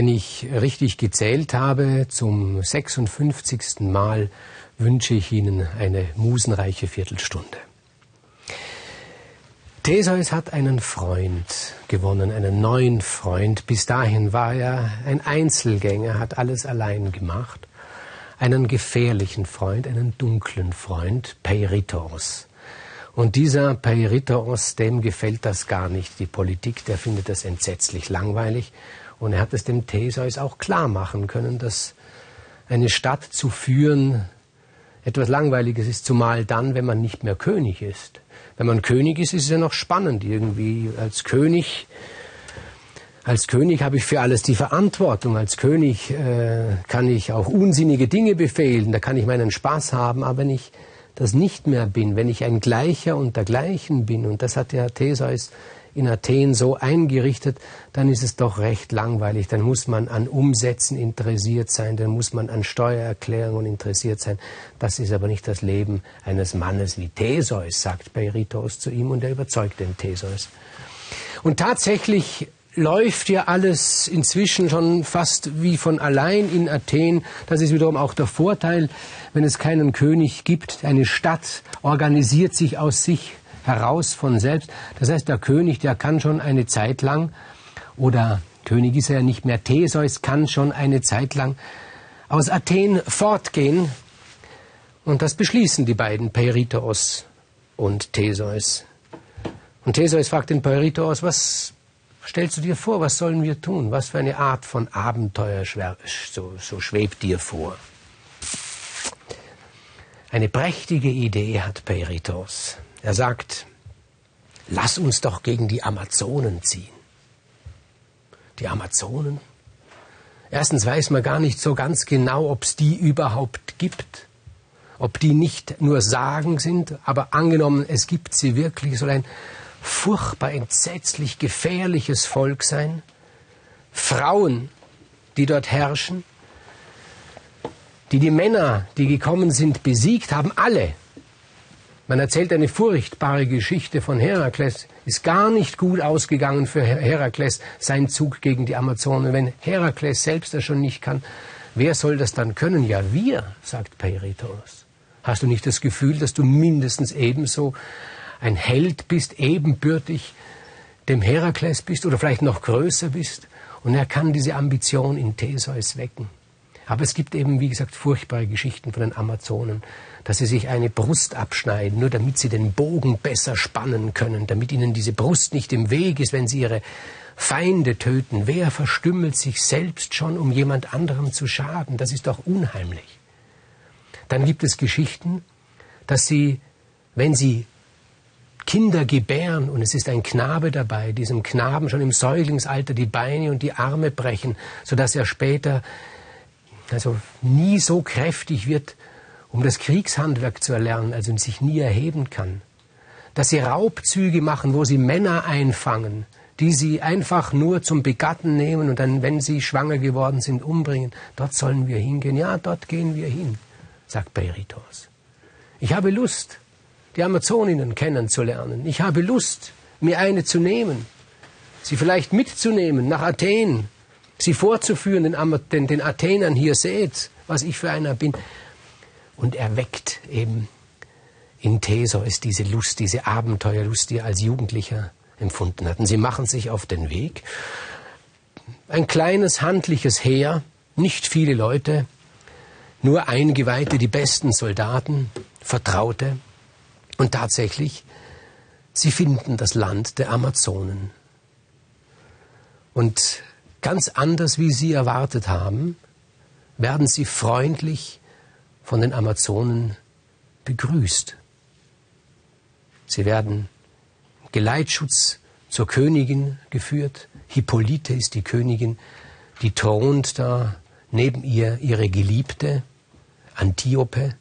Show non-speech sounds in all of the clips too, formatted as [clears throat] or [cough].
Wenn ich richtig gezählt habe, zum 56. Mal wünsche ich Ihnen eine musenreiche Viertelstunde. Theseus hat einen Freund gewonnen, einen neuen Freund. Bis dahin war er ein Einzelgänger, hat alles allein gemacht. Einen gefährlichen Freund, einen dunklen Freund, Peiritos. Und dieser Peiritos, dem gefällt das gar nicht, die Politik, der findet das entsetzlich langweilig. Und er hat es dem Theseus auch klar machen können, dass eine Stadt zu führen etwas Langweiliges ist, zumal dann, wenn man nicht mehr König ist. Wenn man König ist, ist es ja noch spannend irgendwie. Als König, als König habe ich für alles die Verantwortung. Als König äh, kann ich auch unsinnige Dinge befehlen, da kann ich meinen Spaß haben. Aber wenn ich das nicht mehr bin, wenn ich ein Gleicher unter Gleichen bin, und das hat der Theseus in Athen so eingerichtet, dann ist es doch recht langweilig. Dann muss man an Umsätzen interessiert sein, dann muss man an Steuererklärungen interessiert sein. Das ist aber nicht das Leben eines Mannes wie Theseus, sagt Peiritos zu ihm und er überzeugt den Theseus. Und tatsächlich läuft ja alles inzwischen schon fast wie von allein in Athen. Das ist wiederum auch der Vorteil, wenn es keinen König gibt. Eine Stadt organisiert sich aus sich heraus von selbst. Das heißt, der König, der kann schon eine Zeit lang, oder König ist er ja nicht mehr, Theseus kann schon eine Zeit lang aus Athen fortgehen. Und das beschließen die beiden, Peiritos und Theseus. Und Theseus fragt den Peiritos, was stellst du dir vor, was sollen wir tun? Was für eine Art von Abenteuer so, so schwebt dir vor? Eine prächtige Idee hat Peiritos. Er sagt, lass uns doch gegen die Amazonen ziehen. Die Amazonen? Erstens weiß man gar nicht so ganz genau, ob es die überhaupt gibt. Ob die nicht nur Sagen sind, aber angenommen, es gibt sie wirklich, soll ein furchtbar entsetzlich gefährliches Volk sein. Frauen, die dort herrschen, die die Männer, die gekommen sind, besiegt haben, alle man erzählt eine furchtbare Geschichte von Herakles. Ist gar nicht gut ausgegangen für Herakles, sein Zug gegen die Amazonen. Wenn Herakles selbst das schon nicht kann, wer soll das dann können? Ja, wir, sagt Peiritos. Hast du nicht das Gefühl, dass du mindestens ebenso ein Held bist, ebenbürtig dem Herakles bist oder vielleicht noch größer bist? Und er kann diese Ambition in Theseus wecken. Aber es gibt eben, wie gesagt, furchtbare Geschichten von den Amazonen dass sie sich eine Brust abschneiden, nur damit sie den Bogen besser spannen können, damit ihnen diese Brust nicht im Weg ist, wenn sie ihre Feinde töten. Wer verstümmelt sich selbst schon, um jemand anderem zu schaden? Das ist doch unheimlich. Dann gibt es Geschichten, dass sie, wenn sie Kinder gebären und es ist ein Knabe dabei, diesem Knaben schon im Säuglingsalter die Beine und die Arme brechen, sodass er später also nie so kräftig wird, um das Kriegshandwerk zu erlernen, also sich nie erheben kann. Dass sie Raubzüge machen, wo sie Männer einfangen, die sie einfach nur zum Begatten nehmen und dann, wenn sie schwanger geworden sind, umbringen. Dort sollen wir hingehen. Ja, dort gehen wir hin, sagt Peritos. Ich habe Lust, die Amazoninnen kennenzulernen. Ich habe Lust, mir eine zu nehmen, sie vielleicht mitzunehmen nach Athen, sie vorzuführen, den, den, den Athenern hier seht, was ich für einer bin und erweckt eben in Theseus diese Lust, diese Abenteuerlust, die er als Jugendlicher empfunden hat. Und sie machen sich auf den Weg. Ein kleines handliches Heer, nicht viele Leute, nur Eingeweihte, die besten Soldaten, Vertraute. Und tatsächlich, sie finden das Land der Amazonen. Und ganz anders, wie sie erwartet haben, werden sie freundlich von den Amazonen begrüßt. Sie werden Geleitschutz zur Königin geführt. Hippolyte ist die Königin, die thront da neben ihr ihre Geliebte Antiope.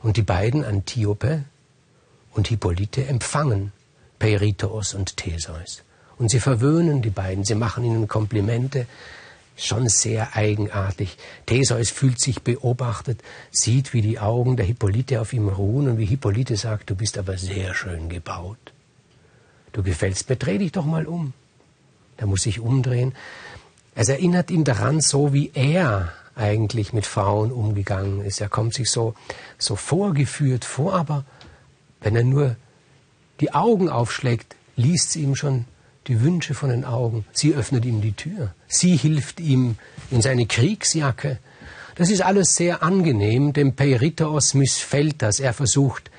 Und die beiden, Antiope und Hippolyte, empfangen Peiritos und Theseus. Und sie verwöhnen die beiden, sie machen ihnen Komplimente, schon sehr eigenartig. Theseus fühlt sich beobachtet, sieht, wie die Augen der Hippolyte auf ihm ruhen und wie Hippolyte sagt, du bist aber sehr schön gebaut. Du gefällst mir, dreh dich doch mal um. Er muss sich umdrehen. Es erinnert ihn daran, so wie er eigentlich mit Frauen umgegangen ist. Er kommt sich so, so vorgeführt vor, aber wenn er nur die Augen aufschlägt, liest sie ihm schon die Wünsche von den Augen. Sie öffnet ihm die Tür. Sie hilft ihm in seine Kriegsjacke. Das ist alles sehr angenehm. Dem Peirithos missfällt das. Er versucht,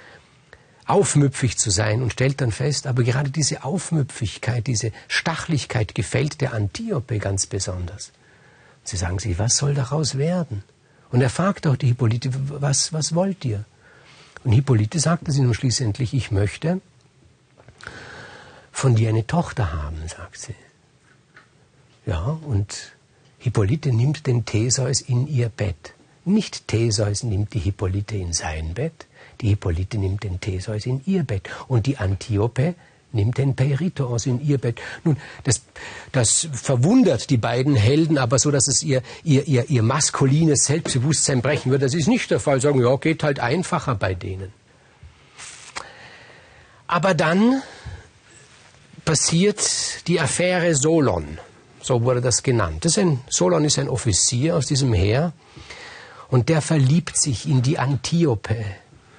aufmüpfig zu sein und stellt dann fest, aber gerade diese Aufmüpfigkeit, diese Stachlichkeit gefällt der Antiope ganz besonders. Sie sagen sich, was soll daraus werden? Und er fragt auch die Hippolyte, was, was wollt ihr? Und Hippolyte sagte sie nun schließlich, ich möchte von dir eine Tochter haben, sagt sie. Ja, und Hippolyte nimmt den Theseus in ihr Bett. Nicht Theseus nimmt die Hippolyte in sein Bett, die Hippolyte nimmt den Theseus in ihr Bett. Und die Antiope nimmt den Peiritos in ihr Bett. Nun, das, das verwundert die beiden Helden, aber so, dass es ihr, ihr, ihr, ihr maskulines Selbstbewusstsein brechen würde. Das ist nicht der Fall. Sagen, ja, geht halt einfacher bei denen. Aber dann passiert die Affäre Solon. So wurde das genannt. Das ist ein, Solon ist ein Offizier aus diesem Heer und der verliebt sich in die Antiope,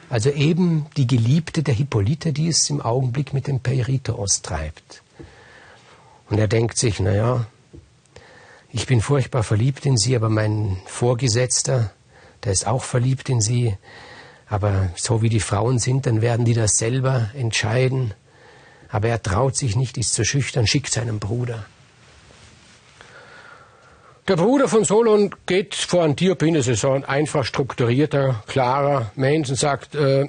also eben die Geliebte der Hippolyte, die es im Augenblick mit dem Peiritos treibt. Und er denkt sich, naja, ich bin furchtbar verliebt in sie, aber mein Vorgesetzter, der ist auch verliebt in sie. Aber so wie die Frauen sind, dann werden die das selber entscheiden. Aber er traut sich nicht, ist zu schüchtern, schickt seinen Bruder. Der Bruder von Solon geht vor Antiope so ein einfach strukturierter, klarer Mensch und sagt, äh,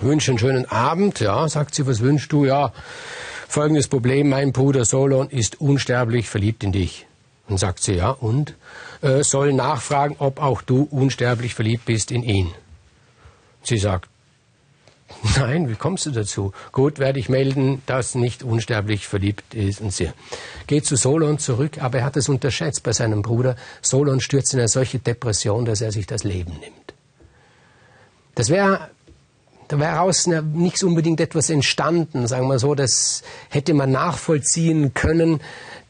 wünsche einen schönen Abend. Ja, sagt sie, was wünschst du? Ja, folgendes Problem, mein Bruder Solon ist unsterblich verliebt in dich. Und sagt sie, ja, und? Äh, soll nachfragen, ob auch du unsterblich verliebt bist in ihn. Sie sagt, [laughs] Nein, wie kommst du dazu? Gut, werde ich melden, dass nicht unsterblich verliebt ist und sie geht zu Solon zurück, aber er hat es unterschätzt bei seinem Bruder. Solon stürzt in eine solche Depression, dass er sich das Leben nimmt. Das wäre da wäre daraus nicht unbedingt etwas entstanden, sagen wir so, das hätte man nachvollziehen können.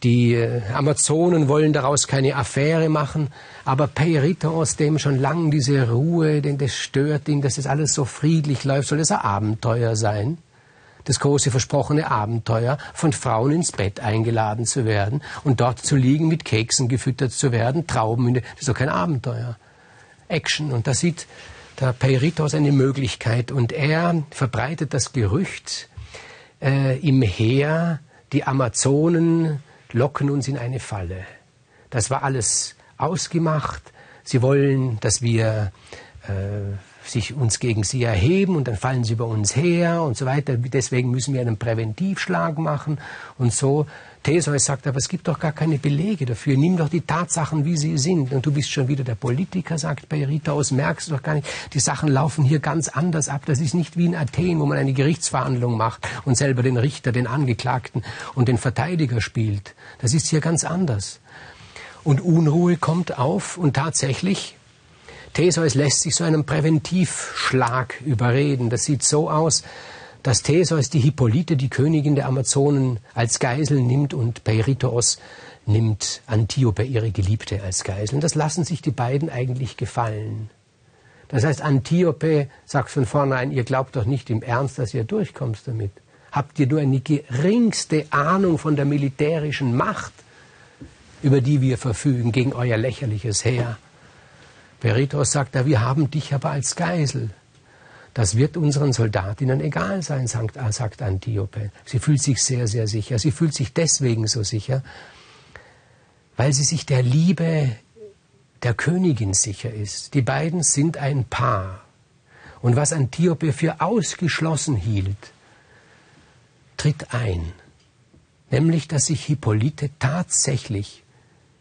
Die äh, Amazonen wollen daraus keine Affäre machen, aber aus dem schon lang diese Ruhe, denn das stört ihn, dass das alles so friedlich läuft, soll es ein Abenteuer sein. Das große versprochene Abenteuer, von Frauen ins Bett eingeladen zu werden und dort zu liegen, mit Keksen gefüttert zu werden, Trauben, das ist doch kein Abenteuer. Action. Und da sieht der Peiritos eine Möglichkeit und er verbreitet das Gerücht äh, im Heer, die Amazonen locken uns in eine Falle. Das war alles ausgemacht. Sie wollen, dass wir äh, sich uns gegen sie erheben und dann fallen sie über uns her und so weiter. Deswegen müssen wir einen Präventivschlag machen und so. Theseus sagt, aber es gibt doch gar keine Belege dafür. Nimm doch die Tatsachen, wie sie sind. Und du bist schon wieder der Politiker, sagt Peirithos, merkst du doch gar nicht. Die Sachen laufen hier ganz anders ab. Das ist nicht wie in Athen, wo man eine Gerichtsverhandlung macht und selber den Richter, den Angeklagten und den Verteidiger spielt. Das ist hier ganz anders. Und Unruhe kommt auf und tatsächlich Theseus lässt sich so einem Präventivschlag überreden. Das sieht so aus, dass Theseus die Hippolyte, die Königin der Amazonen, als Geisel nimmt und Peiritos nimmt Antiope, ihre Geliebte, als Geisel. Und das lassen sich die beiden eigentlich gefallen. Das heißt, Antiope sagt von vornherein, ihr glaubt doch nicht im Ernst, dass ihr durchkommt damit. Habt ihr nur eine geringste Ahnung von der militärischen Macht, über die wir verfügen, gegen euer lächerliches Heer? Peritos sagt er, wir haben dich aber als Geisel. Das wird unseren Soldatinnen egal sein, sagt, sagt Antiope. Sie fühlt sich sehr, sehr sicher. Sie fühlt sich deswegen so sicher, weil sie sich der Liebe der Königin sicher ist. Die beiden sind ein Paar. Und was Antiope für ausgeschlossen hielt, tritt ein. Nämlich, dass sich Hippolyte tatsächlich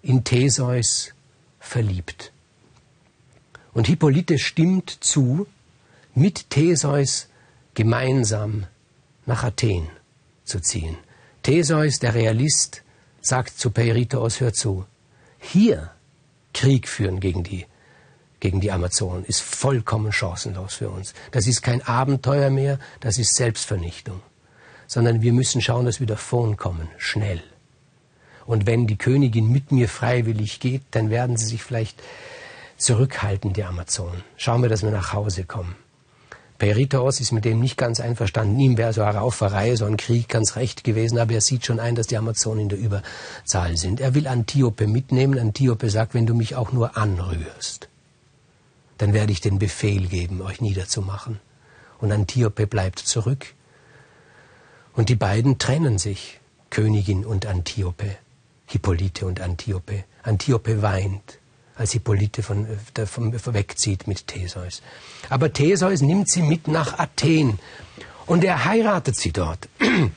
in Theseus verliebt. Und Hippolyte stimmt zu, mit Theseus gemeinsam nach Athen zu ziehen. Theseus, der Realist, sagt zu Peiritos, hör zu, hier Krieg führen gegen die, gegen die Amazonen ist vollkommen chancenlos für uns. Das ist kein Abenteuer mehr, das ist Selbstvernichtung. Sondern wir müssen schauen, dass wir davon kommen, schnell. Und wenn die Königin mit mir freiwillig geht, dann werden sie sich vielleicht zurückhalten, die Amazonen. Schauen wir, dass wir nach Hause kommen. Peritos ist mit dem nicht ganz einverstanden. Ihm wäre so eine Rauferei, so ein Krieg ganz recht gewesen, aber er sieht schon ein, dass die Amazonen in der Überzahl sind. Er will Antiope mitnehmen. Antiope sagt, wenn du mich auch nur anrührst, dann werde ich den Befehl geben, euch niederzumachen. Und Antiope bleibt zurück. Und die beiden trennen sich, Königin und Antiope, Hippolyte und Antiope. Antiope weint als Hippolyte von, äh, von, wegzieht mit Theseus. Aber Theseus nimmt sie mit nach Athen und er heiratet sie dort. [clears throat]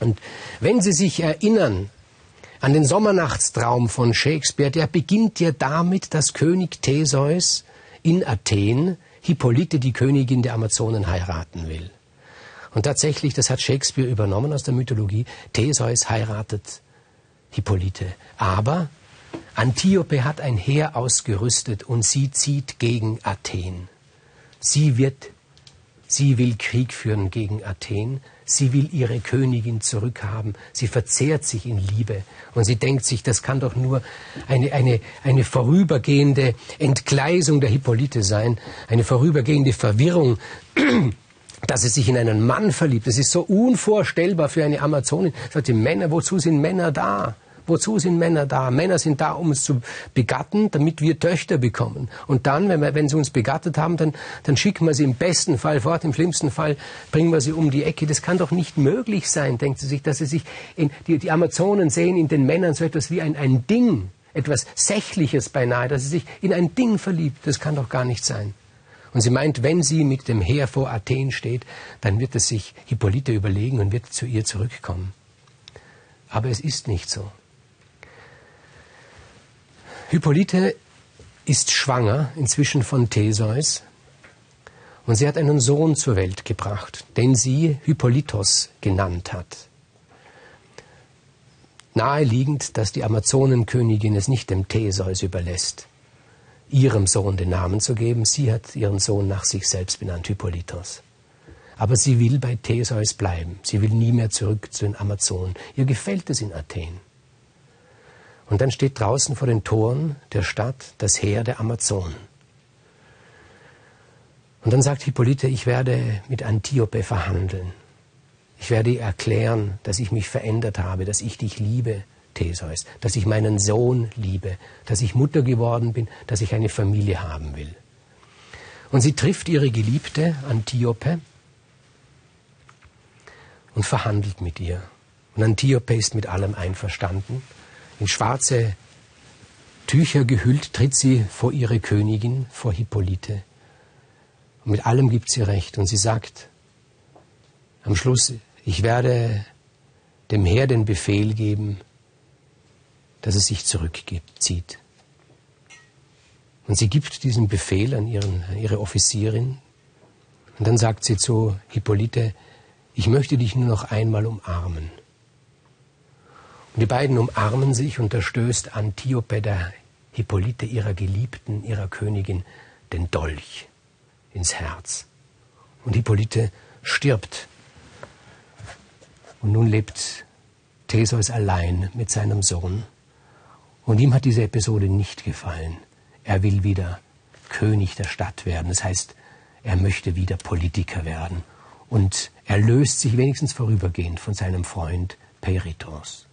Und wenn Sie sich erinnern an den Sommernachtstraum von Shakespeare, der beginnt ja damit, dass König Theseus in Athen Hippolyte, die Königin der Amazonen, heiraten will. Und tatsächlich, das hat Shakespeare übernommen aus der Mythologie, Theseus heiratet Hippolyte. Aber Antiope hat ein Heer ausgerüstet und sie zieht gegen Athen. Sie wird, sie will Krieg führen gegen Athen. Sie will ihre Königin zurückhaben. Sie verzehrt sich in Liebe. Und sie denkt sich, das kann doch nur eine, eine, eine vorübergehende Entgleisung der Hippolyte sein, eine vorübergehende Verwirrung, [clears throat] dass sie sich in einen Mann verliebt. Das ist so unvorstellbar für eine Amazonin. Sagt die Männer, wozu sind Männer da? Wozu sind Männer da? Männer sind da, um uns zu begatten, damit wir Töchter bekommen. Und dann, wenn, wir, wenn sie uns begattet haben, dann, dann schicken wir sie im besten Fall fort, im schlimmsten Fall bringen wir sie um die Ecke. Das kann doch nicht möglich sein, denkt sie sich, dass sie sich in, die, die Amazonen sehen in den Männern so etwas wie ein, ein Ding, etwas Sächliches beinahe, dass sie sich in ein Ding verliebt. Das kann doch gar nicht sein. Und sie meint, wenn sie mit dem Heer vor Athen steht, dann wird es sich Hippolyte überlegen und wird zu ihr zurückkommen. Aber es ist nicht so. Hippolyte ist schwanger inzwischen von Theseus und sie hat einen Sohn zur Welt gebracht, den sie Hippolytos genannt hat. Naheliegend, dass die Amazonenkönigin es nicht dem Theseus überlässt, ihrem Sohn den Namen zu geben. Sie hat ihren Sohn nach sich selbst benannt, Hippolytos. Aber sie will bei Theseus bleiben. Sie will nie mehr zurück zu den Amazonen. Ihr gefällt es in Athen. Und dann steht draußen vor den Toren der Stadt das Heer der Amazonen. Und dann sagt Hippolyte, ich werde mit Antiope verhandeln. Ich werde ihr erklären, dass ich mich verändert habe, dass ich dich liebe, Theseus, dass ich meinen Sohn liebe, dass ich Mutter geworden bin, dass ich eine Familie haben will. Und sie trifft ihre Geliebte Antiope und verhandelt mit ihr. Und Antiope ist mit allem einverstanden in schwarze Tücher gehüllt, tritt sie vor ihre Königin, vor Hippolyte. Und mit allem gibt sie recht. Und sie sagt am Schluss, ich werde dem Heer den Befehl geben, dass es sich zurückzieht. Und sie gibt diesen Befehl an, ihren, an ihre Offizierin. Und dann sagt sie zu Hippolyte, ich möchte dich nur noch einmal umarmen. Und die beiden umarmen sich und da stößt Antiope der Hippolyte ihrer Geliebten, ihrer Königin, den Dolch ins Herz. Und Hippolyte stirbt. Und nun lebt Theseus allein mit seinem Sohn. Und ihm hat diese Episode nicht gefallen. Er will wieder König der Stadt werden. Das heißt, er möchte wieder Politiker werden. Und er löst sich wenigstens vorübergehend von seinem Freund Peritos.